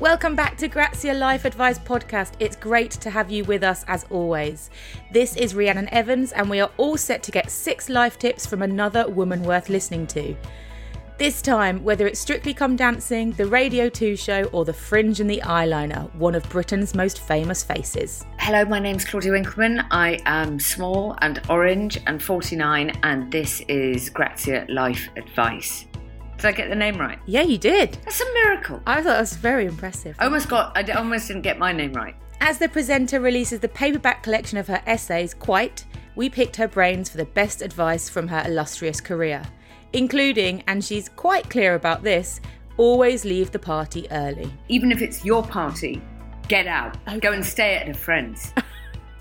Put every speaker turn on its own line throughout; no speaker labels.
Welcome back to Grazia Life Advice Podcast. It's great to have you with us as always. This is Rhiannon Evans, and we are all set to get six life tips from another woman worth listening to. This time, whether it's Strictly Come Dancing, the Radio 2 show, or the Fringe and the Eyeliner, one of Britain's most famous faces.
Hello, my name's Claudia Winkleman. I am small and orange and 49, and this is Grazia Life Advice. Did I get the name right?
Yeah, you did.
That's a miracle.
I thought that was very impressive.
I almost got. I almost didn't get my name right.
As the presenter releases the paperback collection of her essays, Quite, we picked her brains for the best advice from her illustrious career, including, and she's quite clear about this, always leave the party early.
Even if it's your party, get out. Oh. Go and stay at a friend's.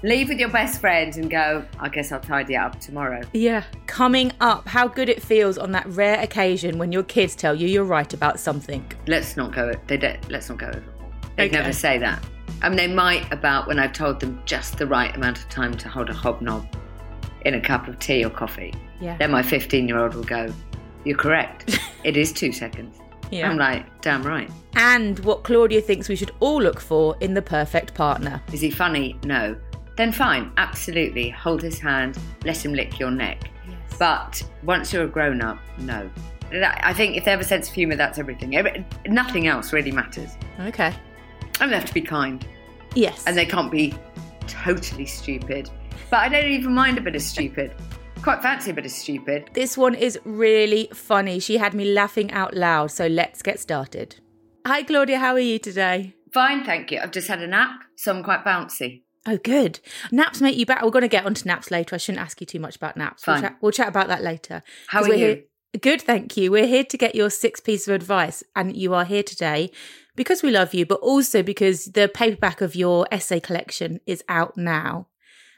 Leave with your best friend and go, I guess I'll tidy it up tomorrow.
Yeah. Coming up, how good it feels on that rare occasion when your kids tell you you're right about something.
Let's not go, they don't, let's not go overboard. They
Okay.
never say that. I mean, they might about when I've told them just the right amount of time to hold a hobnob in a cup of tea or coffee.
Yeah.
Then my 15 year old will go, You're correct. it is two seconds.
Yeah.
I'm like, Damn right.
And what Claudia thinks we should all look for in the perfect partner.
Is he funny? No. Then fine, absolutely. Hold his hand, let him lick your neck.
Yes.
But once you're a grown up, no. I think if they have a sense of humour, that's everything. Nothing else really matters.
Okay.
And they have to be kind.
Yes.
And they can't be totally stupid. But I don't even mind a bit of stupid. Quite fancy a bit of stupid.
This one is really funny. She had me laughing out loud, so let's get started. Hi, Claudia, how are you today?
Fine, thank you. I've just had a nap, so I'm quite bouncy.
Oh, good. Naps make you better. We're going to get onto naps later. I shouldn't ask you too much about naps. We'll
Fine.
chat, we'll chat about that later.
How are
we're
you?
here- Good, thank you. We're here to get your six pieces of advice, and you are here today because we love you, but also because the paperback of your essay collection is out now.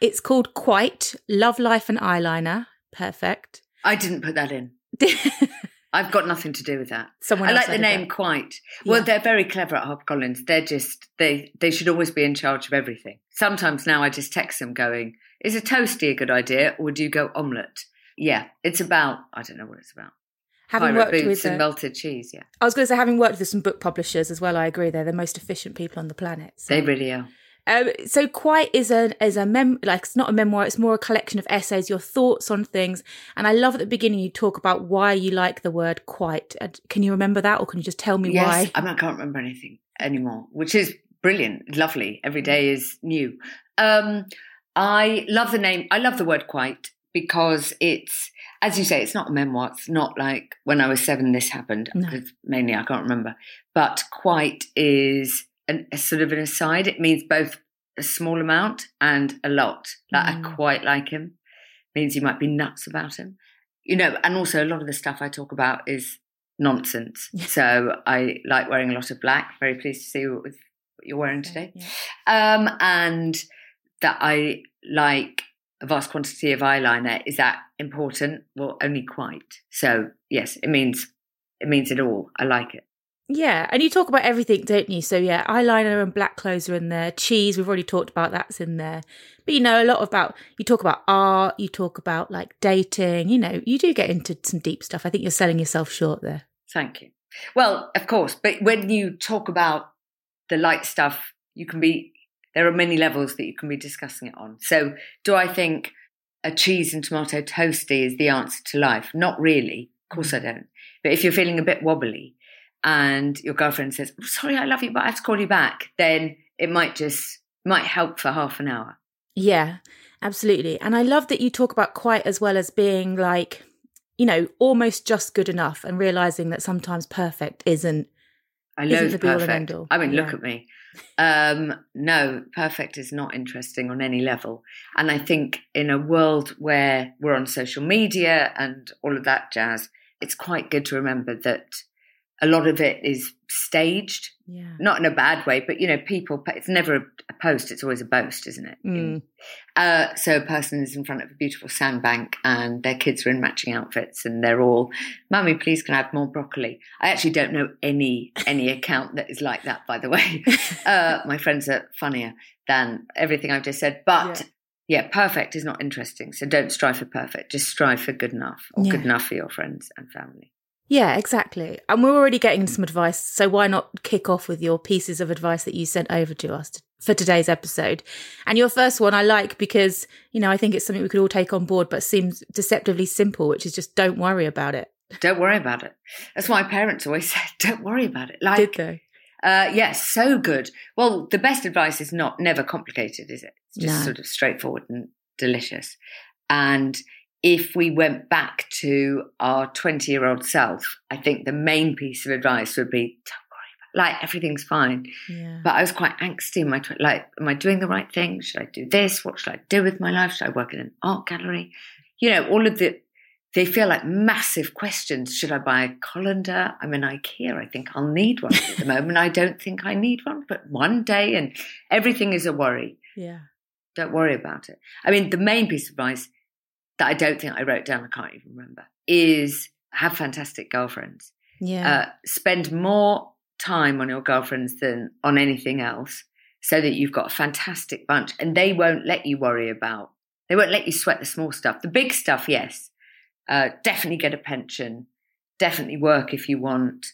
It's called Quite Love, Life, and Eyeliner. Perfect.
I didn't put that in. I've got nothing to do with that.
Someone
I like the name
that.
quite. Well,
Yeah.
they're very clever at HarperCollins. They're just they they should always be in charge of everything. Sometimes now I just text them going, "Is a toasty a good idea, or do you go omelette?" Yeah, it's about I don't know what it's about.
Having
Pirate
worked
boots
with,
and
uh,
melted cheese. Yeah,
I was going to say, having worked with some book publishers as well, I agree. They're the most efficient people on the planet. So.
they really are.
Um, so quite is a is a mem like it's not a memoir. It's more a collection of essays, your thoughts on things. And I love at the beginning you talk about why you like the word quite. Uh, Can you remember that, or can you just tell me
yes,
why?
I, mean, I can't remember anything anymore, which is brilliant, lovely. Every day is new. Um, I love the name. I love the word quite because it's, as you say, it's not a memoir. It's not like when I was seven, this happened.
No.
Mainly I can't remember. But quite is an, a sort of an aside. It means both a small amount and a lot. Like I
Mm.
quite like him. Means you might be nuts about him. You know, and also a lot of the stuff I talk about is nonsense.
Yeah.
So I like wearing a lot of black. Very pleased to see what, what you're wearing today.
Yeah.
Um, and that I like a vast quantity of eyeliner. Is that important? Well, only quite. So yes, it means it means it all. I like it.
Yeah, and you talk about everything, don't you? So yeah, eyeliner and black clothes are in there. Cheese, we've already talked about that's in there. But you know, a lot about you talk about art, you talk about like dating. You know, you do get into some deep stuff. I think you're selling yourself short there.
Thank you. Well, of course, but when you talk about the light stuff, you can be there are many levels that you can be discussing it on. So, do I think a cheese and tomato toasty is the answer to life? Not really. Of course, mm. I don't. But if you're feeling a bit wobbly and your girlfriend says, "Oh, "Sorry, I love you, but I have to call you back," then it might just might help for half an hour.
Yeah, absolutely. And I love that you talk about quite as well as being like, you know, almost just good enough and realizing that sometimes perfect isn't.
I loathe
the be-all and
perfect. I mean, look at me. Um, no, perfect is not interesting on any level. And I think in a world where we're on social media and all of that jazz, it's quite good to remember that a lot of it is staged,
Yeah.
not in a bad way, but you know, people, it's never a, post, it's always a boast, isn't it?
Mm.
Uh, so a person is in front of a beautiful sandbank and their kids are in matching outfits and they're all, Mummy, please can I have more broccoli? I actually don't know any any account that is like that, by the way. Uh, my friends are funnier than everything I've just said. But yeah. perfect is not interesting. So don't strive for perfect. Just strive for good enough or
Yeah.
good enough for your friends and family.
Yeah, exactly. And we're already getting some advice, so why not kick off with your pieces of advice that you sent over to us to, for today's episode? And your first one I like because, you know, I think it's something we could all take on board, but seems deceptively simple, which is just don't worry about it.
Don't worry about it. That's why my parents always said, don't worry about it. Like,
Did they?
Uh, yes, so good. Well, the best advice is not never complicated, is it? It's just
No.
sort of straightforward and delicious. And if we went back to our 20 year old self, I think the main piece of advice would be don't worry about like everything's fine.
Yeah.
But I was quite angsty in my tw- like, am I doing the right thing? Should I do this? What should I do with my life? Should I work in an art gallery? You know, all of the they feel like massive questions. Should I buy a colander? I'm in IKEA. I think I'll need one at the moment. I don't think I need one, but one day, and everything is a worry.
yeah.
Don't worry about it. I mean, the main piece of advice that I don't think I wrote down, I can't even remember, is have fantastic girlfriends.
Yeah.
Uh, spend more time on your girlfriends than on anything else so that you've got a fantastic bunch and they won't let you worry about, they won't let you sweat the small stuff. The big stuff, yes. Uh, definitely get a pension. Definitely work if you want.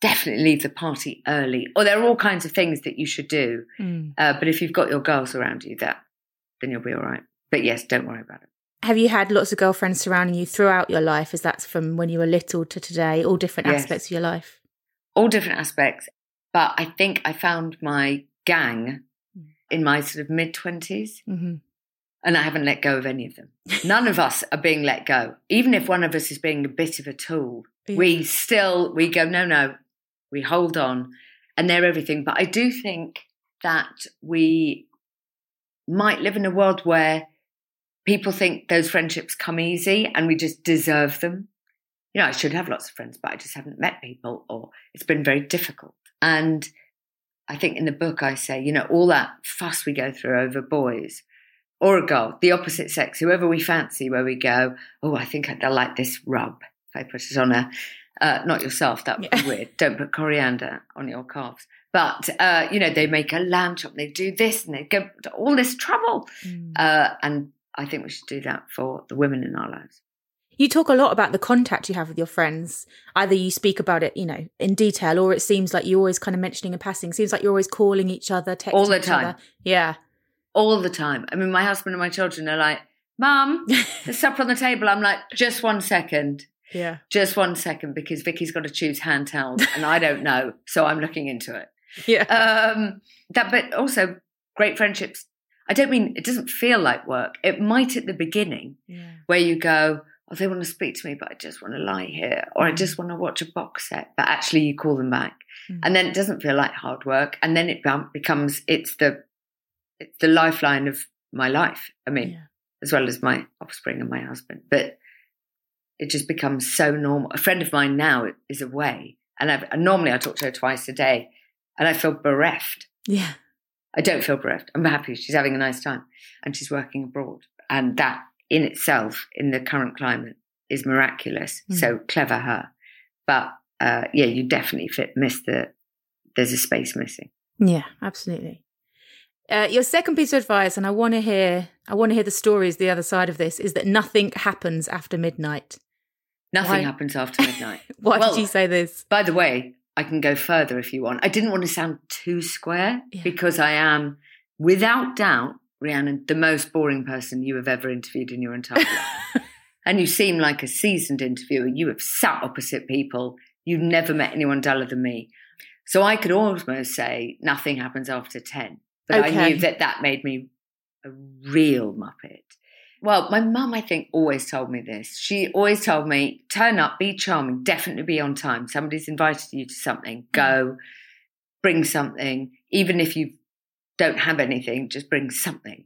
Definitely leave the party early. Or there are all kinds of things that you should do.
Mm.
Uh, but if you've got your girls around you, that then you'll be all right. But yes, don't worry about it.
Have you had lots of girlfriends surrounding you throughout your life? Is that from when you were little to today, all different
Yes.
aspects of your life?
all different aspects. But I think I found my gang in my sort of mid 20s,
hmm
and I haven't let go of any of them. None of us are being let go. Even if one of us is being a bit of a tool, we still we go no no, we hold on, and they're everything. But I do think that we might live in a world where people think those friendships come easy and we just deserve them. You know, I should have lots of friends, but I just haven't met people, or it's been very difficult. And I think in the book I say, you know, all that fuss we go through over boys or a girl, the opposite sex, whoever we fancy, where we go, oh, I think they'll like this rub if I put it on a, uh, not yourself, that would be
Yeah.
weird. Don't put coriander on your calves. But, uh, you know, they make a lamb chop, they do this and they go to all this trouble.
Mm.
Uh, and I think we should do that for the women in our lives.
You talk a lot about the contact you have with your friends. Either you speak about it, you know, in detail, or it seems like you're always kind of mentioning in passing. Seems like you're always calling each other, texting
All the
each
time.
other. Yeah.
All the time. I mean, my husband and my children are like, "Mom, there's supper on the table. I'm like, just one second.
yeah.
Just one second, because Vicky's got to choose handheld and I don't know. So I'm looking into it.
Yeah.
Um, that, but also great friendships. I don't mean it doesn't feel like work. It might at the beginning
yeah.
where you go, oh, they want to speak to me, but I just want to lie here, or I just want to watch a box set. But actually, you call them back,
Mm.
and then it doesn't feel like hard work, and then it becomes it's the it's the lifeline of my life. I mean,
Yeah.
as well as my offspring and my husband, but it just becomes so normal. A friend of mine now is away, and, I've, and normally I talk to her twice a day, and I feel bereft.
Yeah.
I don't feel bereft. I'm happy she's having a nice time and she's working abroad. And that in itself, in the current climate, is miraculous.
Mm.
So clever her. But uh, yeah, you definitely fit, miss the, there's a space missing.
Yeah, absolutely. Uh, your second piece of advice, and I want to hear, I want to hear the stories. The other side of this is that nothing happens after midnight.
Nothing
Why-
happens after midnight.
Why
Well,
did you say this?
By the way, I can go further if you want. I didn't want to sound too square
Yeah.
because I am, without doubt, Rhiannon, the most boring person you have ever interviewed in your entire life. And you seem like a seasoned interviewer. You have sat opposite people. You've never met anyone duller than me. So I could almost say nothing happens after 10. But I knew that that made me a real muppet. Well, my mum, I think, always told me this. She always told me, turn up, be charming, definitely be on time. Somebody's invited you to something, go, bring something. Even if you don't have anything, just bring something.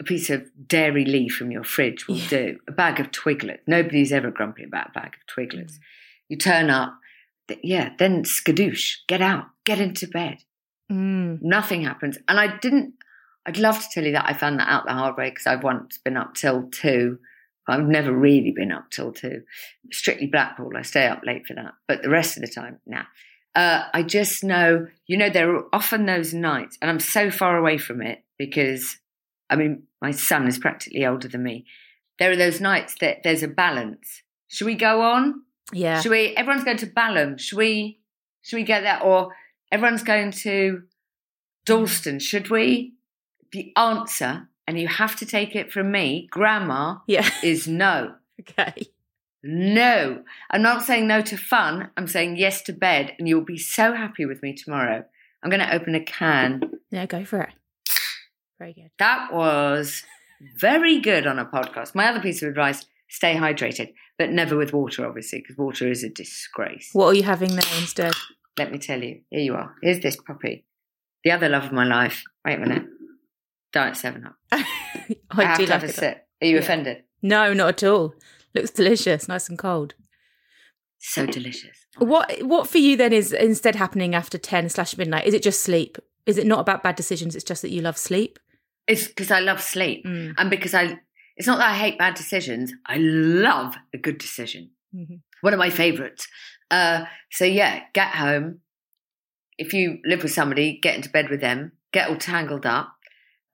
A piece of Dairylea from your fridge will
Yeah.
do. A bag of Twiglets. Nobody's ever grumpy about a bag of Twiglets. You turn up, th- yeah, then skadoosh, get out, get into bed.
Mm.
Nothing happens. And I didn't, I'd love to tell you that I found that out the hard way because I've once been up till two. I've never really been up till two. Strictly Blackpool, I stay up late for that. But the rest of the time, nah. Uh, I just know, you know, there are often those nights, and I'm so far away from it because, I mean, my son is practically older than me. There are those nights that there's a balance. Should we go on?
Yeah.
Should we? Everyone's going to Balham. Should we? Should we get that? Or everyone's going to Dalston. Should we? The answer, and you have to take it from me, Grandma,
Yeah.
is no.
Okay.
No. I'm not saying no to fun. I'm saying yes to bed, and you'll be so happy with me tomorrow. I'm going to open a can.
Yeah, go for it. Very good.
That was very good on a podcast. My other piece of advice stay hydrated, but never with water, obviously, because water is a disgrace.
What are you having there instead?
Let me tell you. Here you are. Here's this puppy. The other love of my life. Wait a minute. Diet 7 Up.
I,
I, have
do
to have a
it.
sip. Are you
Yeah.
offended?
No, not at all. Looks delicious, nice and cold.
So delicious.
What what for you then is instead happening after ten slash midnight? Is it just sleep? Is it not about bad decisions? It's just that you love sleep.
It's because I love sleep.
Mm.
And because I, it's not that I hate bad decisions. I love a good decision.
Mhm.
One of my favourites. Uh, so yeah, get home. If you live with somebody, get into bed with them. Get all tangled up.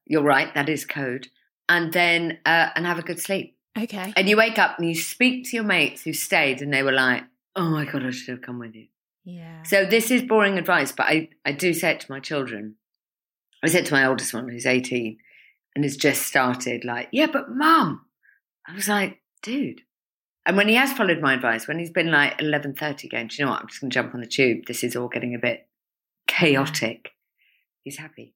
You're right, that is code. And then uh, and have a good sleep.
Okay.
And you wake up and you speak to your mates who stayed, and they were like, "Oh my god, I should have come with you."
Yeah.
So this is boring advice, but I, I do say it to my children. I said to my oldest one, who's 18 and has just started, like, yeah, but mum. I was like, dude. And when he has followed my advice, when he's been like 11.30 going, do you know what, I'm just going to jump on the tube. This is all getting a bit chaotic. He's happy.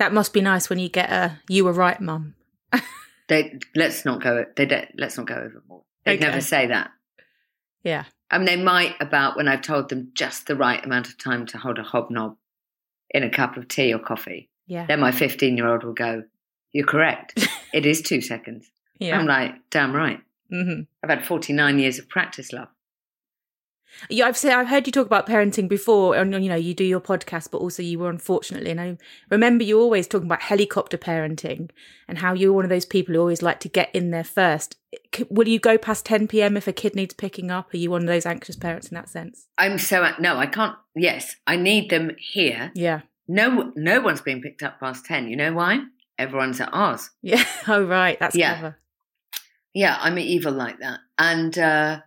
That must be nice when you get a "you were right, mum."
They Let's not go, they don't, let's not go overboard. They'd
Okay.
never say that.
Yeah.
I mean, they might about when I've told them just the right amount of time to hold a hobnob in a cup of tea or coffee.
Yeah.
Then my 15 year old will go, You're correct. it is two seconds.
Yeah.
I'm like, Damn right.
hmm
I've had 49 years of practice, love.
Yeah, I've said I've heard you talk about parenting before, and you know you do your podcast, but also you were unfortunately, and I remember you always talking about helicopter parenting and how you're one of those people who always like to get in there first. C- Will you go past 10 p.m. if a kid needs picking up? Are you one of those anxious parents in that sense?
I'm so, no, I can't. Yes, I need them here.
Yeah,
No, no one's being picked up past 10. You know why? Everyone's at ours.
yeah. Oh, right, that's
Yeah.
clever.
Yeah, I'm evil like that. And, uh,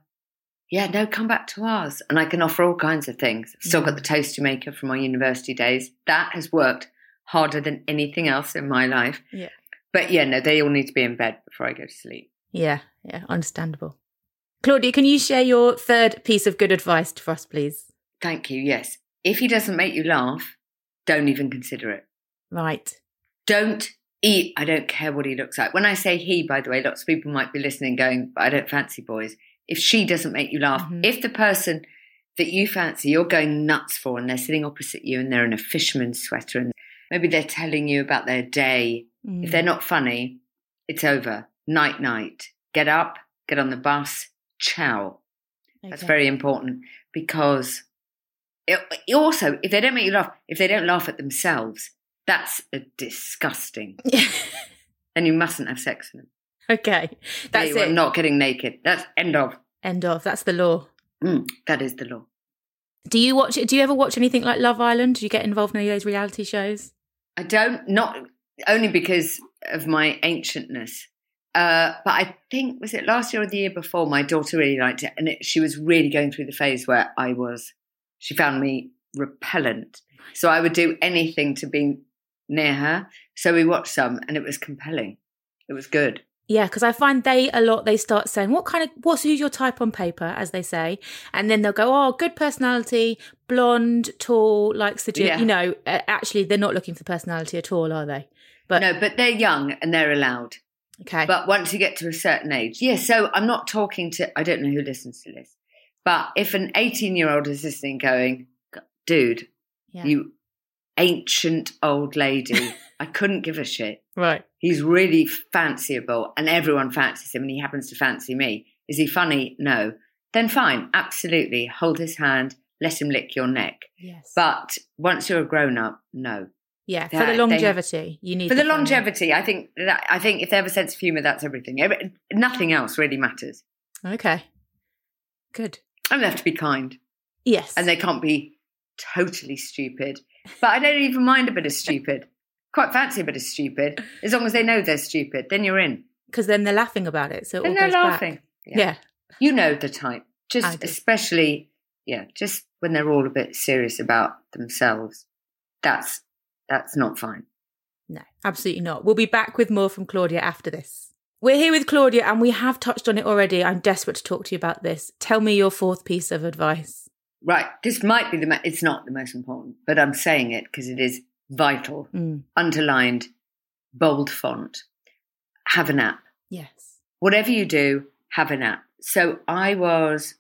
yeah, no, come back to ours. And I can offer all kinds of things. Still got mm-hmm. the toaster maker from my university days. That has worked harder than anything else in my life.
Yeah.
But yeah, no, they all need to be in bed before I go to sleep.
Yeah, yeah, understandable. Claudia, can you share your third piece of good advice for us, please?
Thank you. Yes. If he doesn't make you laugh, don't even consider it.
Right.
Don't eat. I don't care what he looks like. When I say he, by the way, lots of people might be listening going, but I don't fancy boys. If she doesn't make you laugh,
Mhm.
if the person that you fancy you're going nuts for and they're sitting opposite you and they're in a fisherman's sweater and maybe they're telling you about their day,
Mm.
if they're not funny, it's over. Night, night. Get up, get on the bus, ciao. That's very important because it, also, if they don't make you laugh, if they don't laugh at themselves, that's a disgusting. And you mustn't have sex with them.
Okay, that's it.
not getting naked. That's end of.
End of. That's the law.
Mm, that is the law.
Do you watch? Do you ever watch anything like Love Island? Do you get involved in any of those reality shows?
I don't not only because of my ancientness, uh, but I think was it last year or the year before. My daughter really liked it, and it, she was really going through the phase where I was. She found me repellent, so I would do anything to be near her. So we watched some, and it was compelling. It was good.
Yeah, because I find they a lot. They start saying, "What kind of what's who's your type on paper?" as they say, and then they'll go, "Oh, good personality, blonde, tall, likes the gym."
Yeah.
You know, actually, they're not looking for personality at all, are they? But
no, but they're young and they're allowed.
okay,
But once you get to a certain age, yeah. So I'm not talking to. I don't know who listens to this, but if an 18 year old is listening, going, "Dude,
yeah.
you ancient old lady," I couldn't give a shit.
right?
He's really fanciable, and everyone fancies him, and he happens to fancy me. Is he funny? No. Then fine, absolutely. Hold his hand, let him lick your neck.
Yes,
But once you're a grown up, no.
yeah, for the
they-
longevity, you need
For the
fun.
longevity, I think that I think if they have a sense of humour, that's everything. Every, nothing else really matters.
Okay, good.
And they have to be kind,
Yes,
and they can't be totally stupid. But I don't even mind a bit of stupid. Quite fancy a bit of stupid, as long as they know they're stupid. Then you're in.
because then they're laughing about it, so it
Then
all
they're
goes back.
laughing.
Yeah.
You know the type. Just especially, yeah, just when they're all a bit serious about themselves. That's that's not fine.
No, absolutely not. We'll be back with more from Claudia after this. We're here with Claudia and we have touched on it already. I'm desperate to talk to you about this. Tell me your fourth piece of advice.
Right. This might be the. It's not the most important, but I'm saying it because it is vital.
Mm,
Underlined, bold font. Have a nap.
yes.
whatever you do, have a nap. So I was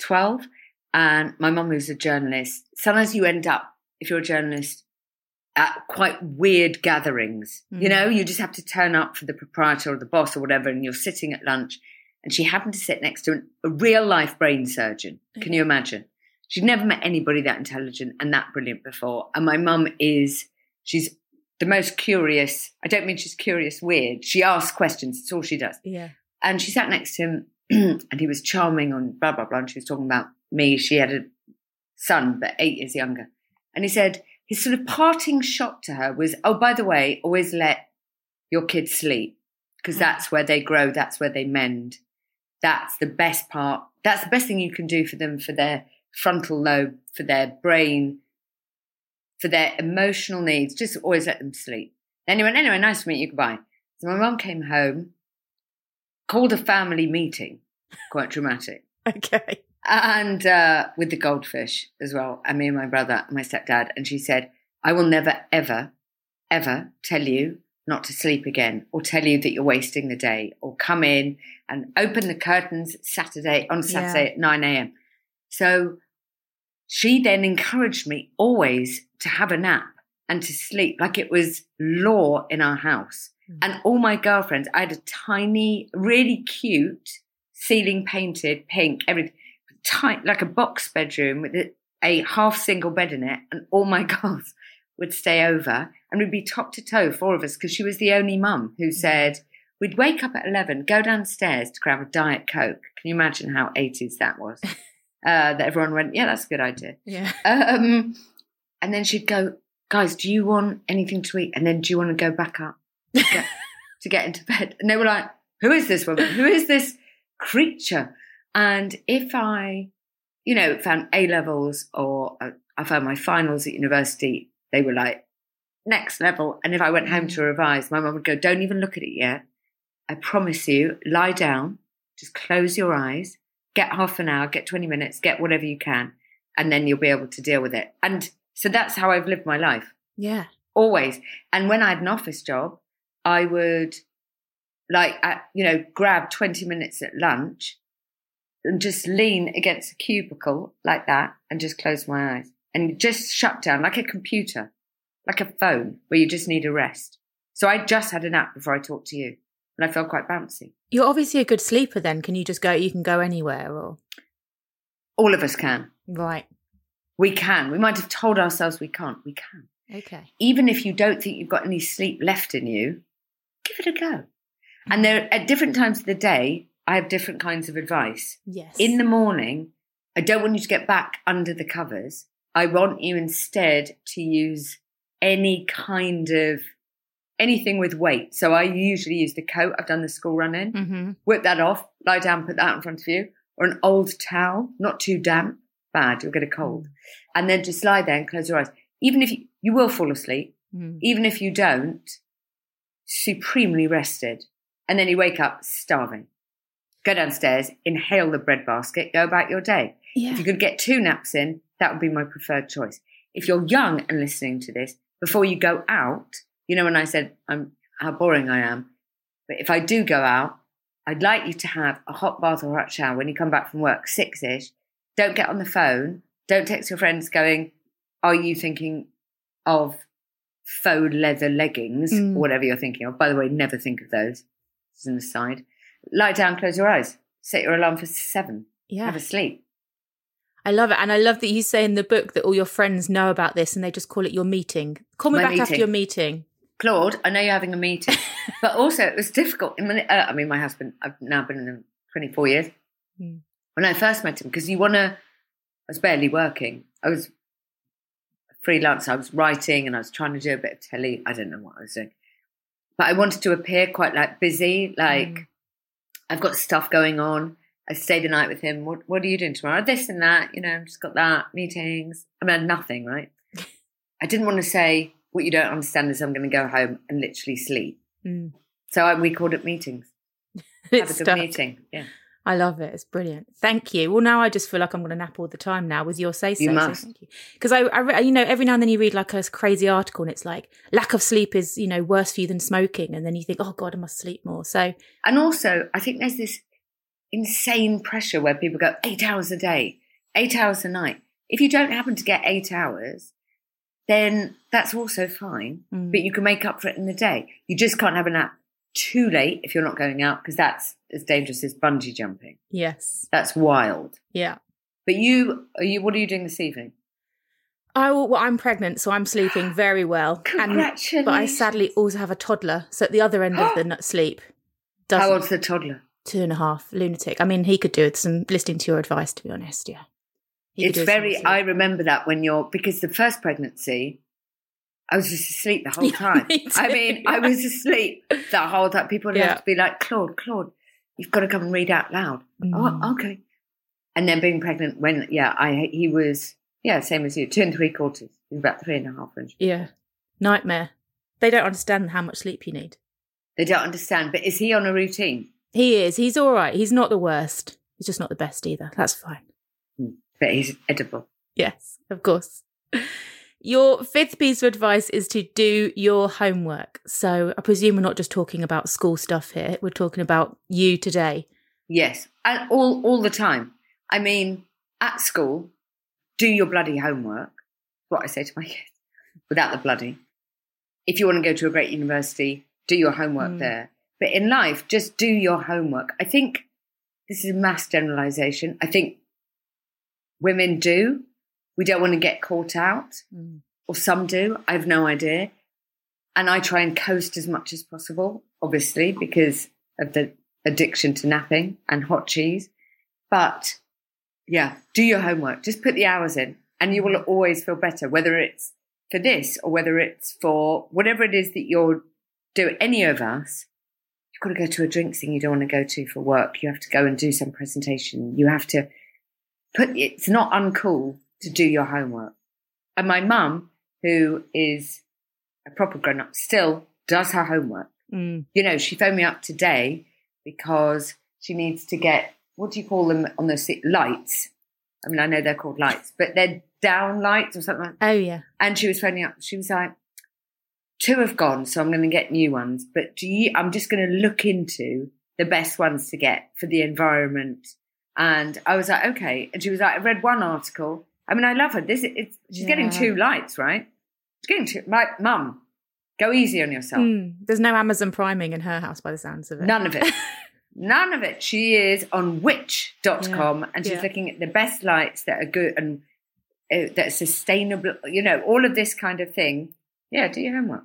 12 and my mum was a journalist. Sometimes you end up, if you're a journalist, at quite weird gatherings. You
Mm.
know, you just have to turn up for the proprietor or the boss or whatever, and you're sitting at lunch. And she happened to sit next to an, a real life brain surgeon. Can you imagine? She'd never met anybody that intelligent and that brilliant before. And my mum is, she's the most curious. I don't mean she's curious weird. She asks questions. It's all she does.
Yeah.
And she sat next to him and he was charming on blah, blah, blah. And she was talking about me. She had a son, but eight years younger. And he said his sort of parting shot to her was, oh, by the way, always let your kids sleep because mm. that's where they grow. That's where they mend. That's the best part. That's the best thing you can do for them, for their frontal lobe, for their brain, for their emotional needs. Just always let them sleep. Went, anyway, nice to meet you. Goodbye. So my mum came home, called a family meeting, quite dramatic,
Okay.
and uh, with the goldfish as well, and me and my brother and my stepdad. And she said, I will never, ever, ever tell you not to sleep again or tell you that you're wasting the day or come in and open the curtains Saturday on Saturday at 9 a.m. So she then encouraged me always to have a nap and to sleep like it was law in our house.
Mm.
And all my girlfriends, I had a tiny, really cute ceiling painted pink, everything, tight, like a box bedroom with a, a half single bed in it. And all my girls would stay over and we'd be top to toe, four of us, because she was the only mum who said, we'd wake up at 11, go downstairs to grab a Diet Coke. Can you imagine how 80s that was? uh, that everyone went, yeah, that's a good idea.
Yeah.
Um, and then she'd go, guys, do you want anything to eat? And then do you want to go back up to get, to get into bed? And they were like, who is this woman? Who is this creature? And if I, you know, found A levels or uh, I found my finals at university, they were like, next level. And if I went home to revise, my mum would go, don't even look at it yet. I promise you, lie down, just close your eyes, get half an hour, get 20 minutes, get whatever you can, and then you'll be able to deal with it. And so that's how I've lived my life,
Yeah.
always. And when I had an office job, I would like, uh, you know, grab 20 minutes at lunch and just lean against a cubicle like that and just close my eyes and just shut down like a computer, like a phone where you just need a rest. So I just had a nap before I talked to you and I felt quite bouncy.
You're obviously a good sleeper then. Can you just go, you can go anywhere or?
All of us can.
Right.
We can. We might have told ourselves we can't. We can.
Okay.
Even if you don't think you've got any sleep left in you, give it a go. And there, at different times of the day, I have different kinds of advice.
Yes.
In the morning, I don't want you to get back under the covers. I want you instead to use any kind of anything with weight. So I usually use the coat. I've done the school run in.
hmm
Whip that off, lie down, put that in front of you, or an old towel, not too damp, bad, you'll get a cold. And then just lie there and close your eyes. Even if you, you will fall asleep,
Mm.
even if you don't, supremely rested. And then you wake up starving. Go downstairs, inhale the bread basket, go about your day.
Yeah.
If you could get two naps in, that would be my preferred choice. If you're young and listening to this, before you go out, you know, when I said I'm how boring I am, but if I do go out, I'd like you to have a hot bath or hot shower when you come back from work, six ish. Don't get on the phone. Don't text your friends going, Are you thinking of faux leather leggings
Mm.
or whatever you're thinking of? By the way, never think of those. Is an aside. Lie down, close your eyes, set your alarm for seven,
Yeah.
have a sleep.
I love it. And I love that you say in the book that all your friends know about this and they just call it your meeting. Call me
My
back after your meeting.
Claude, I know you're having a meeting, but also it was difficult. Uh, I mean, my husband, I've now been in 24 years.
Hmm.
When I first met him, because you want to, I was barely working. I was freelance. I was writing and I was trying to do a bit of telly. I don't know what I was doing, but I wanted to appear quite like busy, like
Mm.
I've got stuff going on. I stay the night with him. What What are you doing tomorrow? This and that. You know, I've just got that meetings. I mean, nothing, right? I didn't want to say what you don't understand is I'm going to go home and literally sleep.
Mm.
So I, we called it meetings. Have a good
stuck.
meeting. Yeah,
I love it. It's brilliant. Thank you. Well, now I just feel like I'm going to nap all the time now with your say so.
You
so
must.
thank you. Because I, I, you know, every now and then you read like a crazy article and it's like lack of sleep is, you know, worse for you than smoking, and then you think, oh God, I must sleep more. So
and also I think there's this insane pressure where people go eight hours a day, eight hours a night. If you don't happen to get eight hours, then that's also fine.
Mm.
But you can make up for it in the day. You just can't have a nap too late if you're not going out because that's as dangerous as bungee jumping.
yes,
That's wild.
yeah.
But you, are you? What are you doing this evening?
I well, I'm pregnant, so I'm sleeping very well. And,
Congratulations!
but I sadly also have a toddler, so at the other end of the sleep,
How old's the toddler?
two and a half lunatic. I mean, he could do with some listening to your advice, to be honest. Yeah,
It's
do with some
very. I remember that when you're because the first pregnancy, I was just asleep the whole time.
me
I mean, I was asleep the whole time. People would
Yeah.
have to be like, Claude, Claude, you've got to come and read out loud.
Mm.
Oh, okay. And then being pregnant when, yeah, I he was, yeah, same as you, two and three quarters. He was about three and a half. When
Yeah, nightmare. They don't understand how much sleep you need.
they don't understand. But is he on a routine?
He is. He's all right. He's not the worst. He's just not the best either. That's fine.
But he's edible.
Yes, of course. Your fifth piece of advice is to do your homework. So I presume we're not just talking about school stuff here. We're talking about you today.
Yes, and all all the time. I mean, at school, do your bloody homework. What I say to my kids, without the bloody. If you want to go to a great university, do your homework
Mm.
there. But in life, just do your homework. I think this is a mass generalization. I think women do. We don't want to get caught out, mm. or some do. I have no idea. And I try and coast as much as possible, obviously, because of the addiction to napping and hot cheese. But yeah, do your homework. Just put the hours in, and you will always feel better, whether it's for this or whether it's for whatever it is that you're doing. Any of us, you've got to go to a drinks thing you don't want to go to for work. You have to go and do some presentation. You have to put. It's not uncool to do your homework. And my mum, who is a proper grown up, still does her homework
Mm.
you know, she phoned me up today because she needs to get what do you call them on the lights? I mean, I know they're called lights, but they're down lights or something. Like that.
Oh, yeah.
And she was phoning up. She was like, two have gone, so I'm going to get new ones. But do you, I'm just going to look into the best ones to get for the environment. And I was like, okay. And she was like, I read one article. I mean, I love her. This, it's, she's getting two lights, right? She's getting two. My mum, go easy on yourself.
Mm. There's no Amazon priming in her house by the sounds of it.
None of it. None of it. She is on which.com and she's
Yeah.
looking at the best lights that are good and uh, that are sustainable, you know, all of this kind of thing. Yeah, do your homework.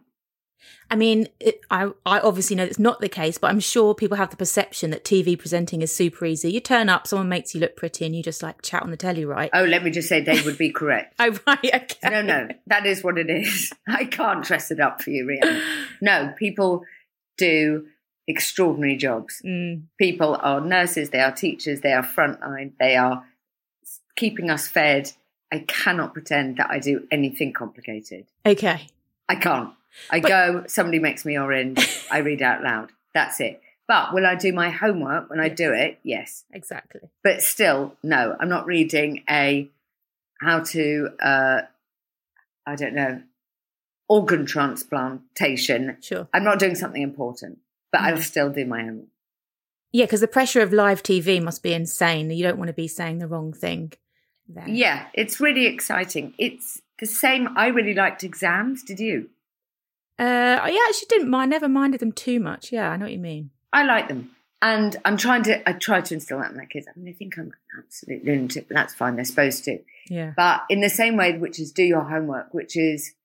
I mean, it, I I obviously know it's not the case, but I'm sure people have the perception that TV presenting is super easy. You turn up, someone makes you look pretty, and you just like chat on the telly, right?
Oh, let me just say they would be correct.
Oh, right. Okay.
No, no, that is what it is. I can't dress it up for you, Rhiannon. No, people do extraordinary jobs.
Mm,
People are nurses, they are teachers, they are frontline, they are keeping us fed. I cannot pretend that I do anything complicated.
okay.
I can't. I
But-
go, somebody makes me orange, I read out loud. That's it. But will I do my homework when I do it? Yes.
Exactly.
But still, no, I'm not reading a how to, uh, I don't know, organ transplantation.
Sure.
I'm not doing something important, but I'll
Mm.
still do my homework.
Yeah, because the pressure of live TV must be insane. You don't want to be saying the wrong thing. There.
Yeah, it's really exciting. It's the same. I really liked exams. Did you?
Uh, I actually didn't mind. Never minded them too much. Yeah, I know what you mean.
I like them. And I'm trying to, I try to instill that in my kids. I mean, they think I'm an absolute lunatic, but that's fine. They're supposed to.
Yeah.
But in the same way, which is do your homework, which is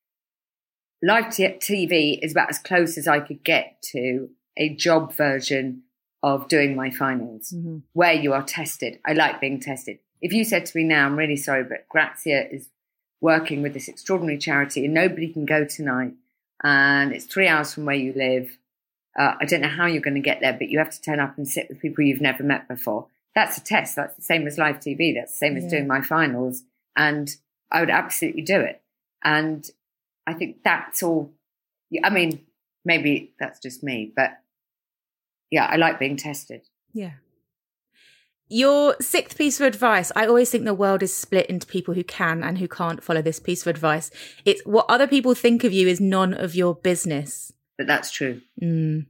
live t- TV is about as close as I could get to a job version of doing my finals,
Mhm.
where you are tested. I like being tested. If you said to me now, I'm really sorry, but Grazia is working with this extraordinary charity and nobody can go tonight, and it's three hours from where you live. Uh, I don't know how you're going to get there, but you have to turn up and sit with people you've never met before. that's a test. That's the same as live TV. That's the same as doing my finals. And I would absolutely do it. And I think that's all. I mean, maybe that's just me, but yeah, I like being tested.
Yeah. Your sixth piece of advice. I always think the world is split into people who can and who can't follow this piece of advice. It's what other people think of you is none of your business.
But that's true.
Mm.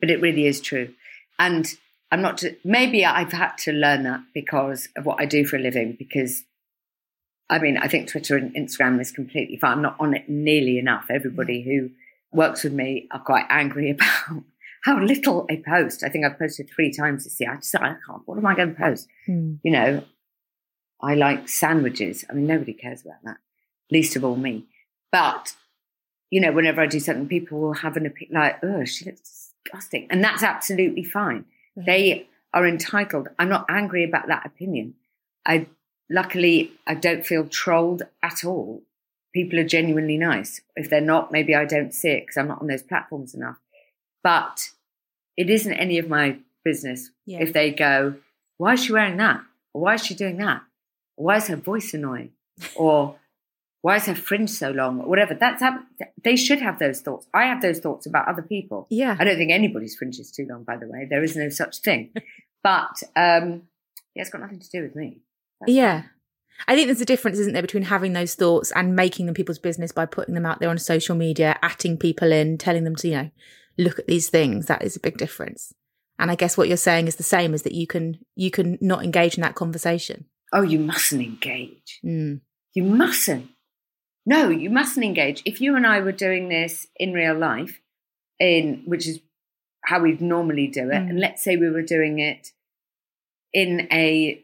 But it really is true. And I'm not, to, maybe I've had to learn that because of what I do for a living. Because I mean, I think Twitter and Instagram is completely fine. I'm not on it nearly enough. Everybody who works with me are quite angry about how little I post. I think I've posted three times this year. I just, I can't, what am I going to post?
Mm.
you know, I like sandwiches. I mean, nobody cares about that, least of all me. But, you know, whenever I do something, people will have an opinion like, oh, she looks disgusting. And that's absolutely fine. They are entitled. I'm not angry about that opinion. I, luckily, I don't feel trolled at all. People are genuinely nice. If they're not, maybe I don't see it because I'm not on those platforms enough. But it isn't any of my business
Yeah.
if they go, why is she wearing that? Or why is she doing that? Or why is her voice annoying? Or why is her fringe so long? Or whatever. That's hap- they should have those thoughts. I have those thoughts about other people.
Yeah.
I don't think anybody's fringe is too long, by the way. There is no such thing. but um, yeah, it's got nothing to do with me. That's
Yeah. I think there's a difference, isn't there, between having those thoughts and making them people's business by putting them out there on social media, atting people in, telling them to, you know, look at these things. That is a big difference. And I guess what you're saying is the same is that you can you can not engage in that conversation.
Oh, you mustn't engage.
Mm.
You mustn't. No, you mustn't engage. If you and I were doing this in real life, in which is how we'd normally do it,
Mm.
and let's say we were doing it in a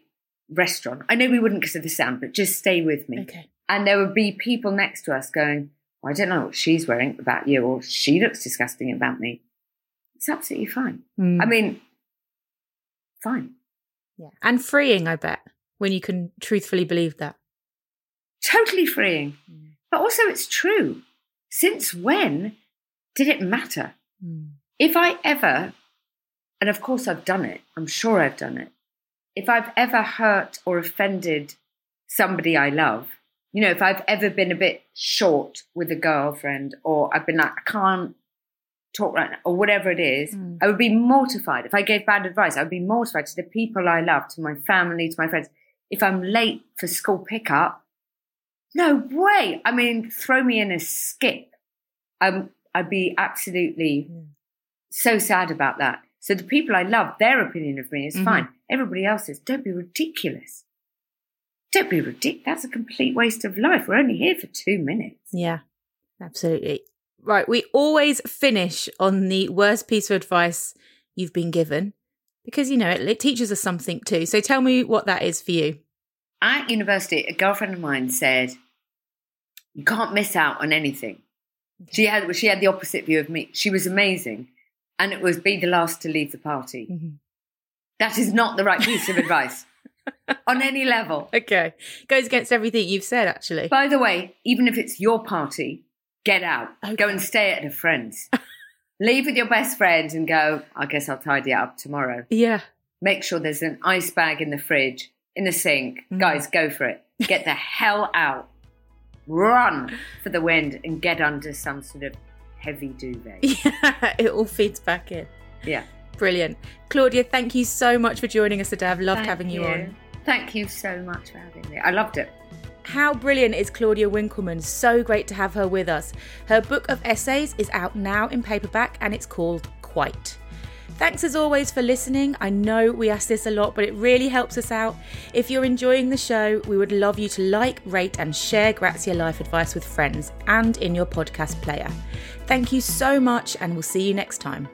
restaurant, I know we wouldn't because of the sound, but just stay with me.
Okay.
And there would be people next to us going, I don't know what she's wearing about you, or she looks disgusting about me. It's absolutely fine.
Mm.
I mean, fine.
yeah. And freeing, I bet, when you can truthfully believe that.
Totally freeing.
Mm.
But also, it's true. Since when did it matter?
Mm.
If I ever, and of course I've done it, I'm sure I've done it. If I've ever hurt or offended somebody I love, you know, if I've ever been a bit short with a girlfriend or I've been like, I can't talk right now, or whatever it is,
Mm.
I would be mortified. If I gave bad advice, I would be mortified to the people I love, to my family, to my friends. If I'm late for school pickup, no way. I mean, throw me in a skip. I'm, I'd be absolutely
Yeah.
so sad about that. So the people I love, their opinion of me is
Mhm.
fine. Everybody else's, don't be ridiculous. Don't be ridiculous. That's a complete waste of life. We're only here for two minutes.
Yeah, absolutely. Right. We always finish on the worst piece of advice you've been given because, you know, it, it teaches us something too. So tell me what that is for you.
At university, a girlfriend of mine said, "You can't miss out on anything." She had she had the opposite view of me. She was amazing, and it was be the last to leave the party.
Mhm.
That is not the right piece of advice on any level.
Okay. Goes against everything you've said, actually.
By the way, even if it's your party, get out.
Okay.
Go and stay at a friend's. Leave with your best friend and go, I guess I'll tidy it up tomorrow.
yeah.
Make sure there's an ice bag in the fridge, in the sink.
Mm.
Guys, go for it. Get the hell out. Run for the wind and get under some sort of heavy duvet.
Yeah. It all feeds back in.
Yeah.
Brilliant. Claudia, thank you so much for joining us today. I've loved
Thank
having you. on.
Thank you so much for having me. I loved it.
How brilliant is Claudia Winkleman? So great to have her with us. Her book of essays is out now in paperback and it's called Quite. Thanks as always for listening. I know we ask this a lot, but it really helps us out. If you're enjoying the show, we would love you to like, rate, and share Grazia Life Advice with friends and in your podcast player. Thank you so much, and we'll see you next time.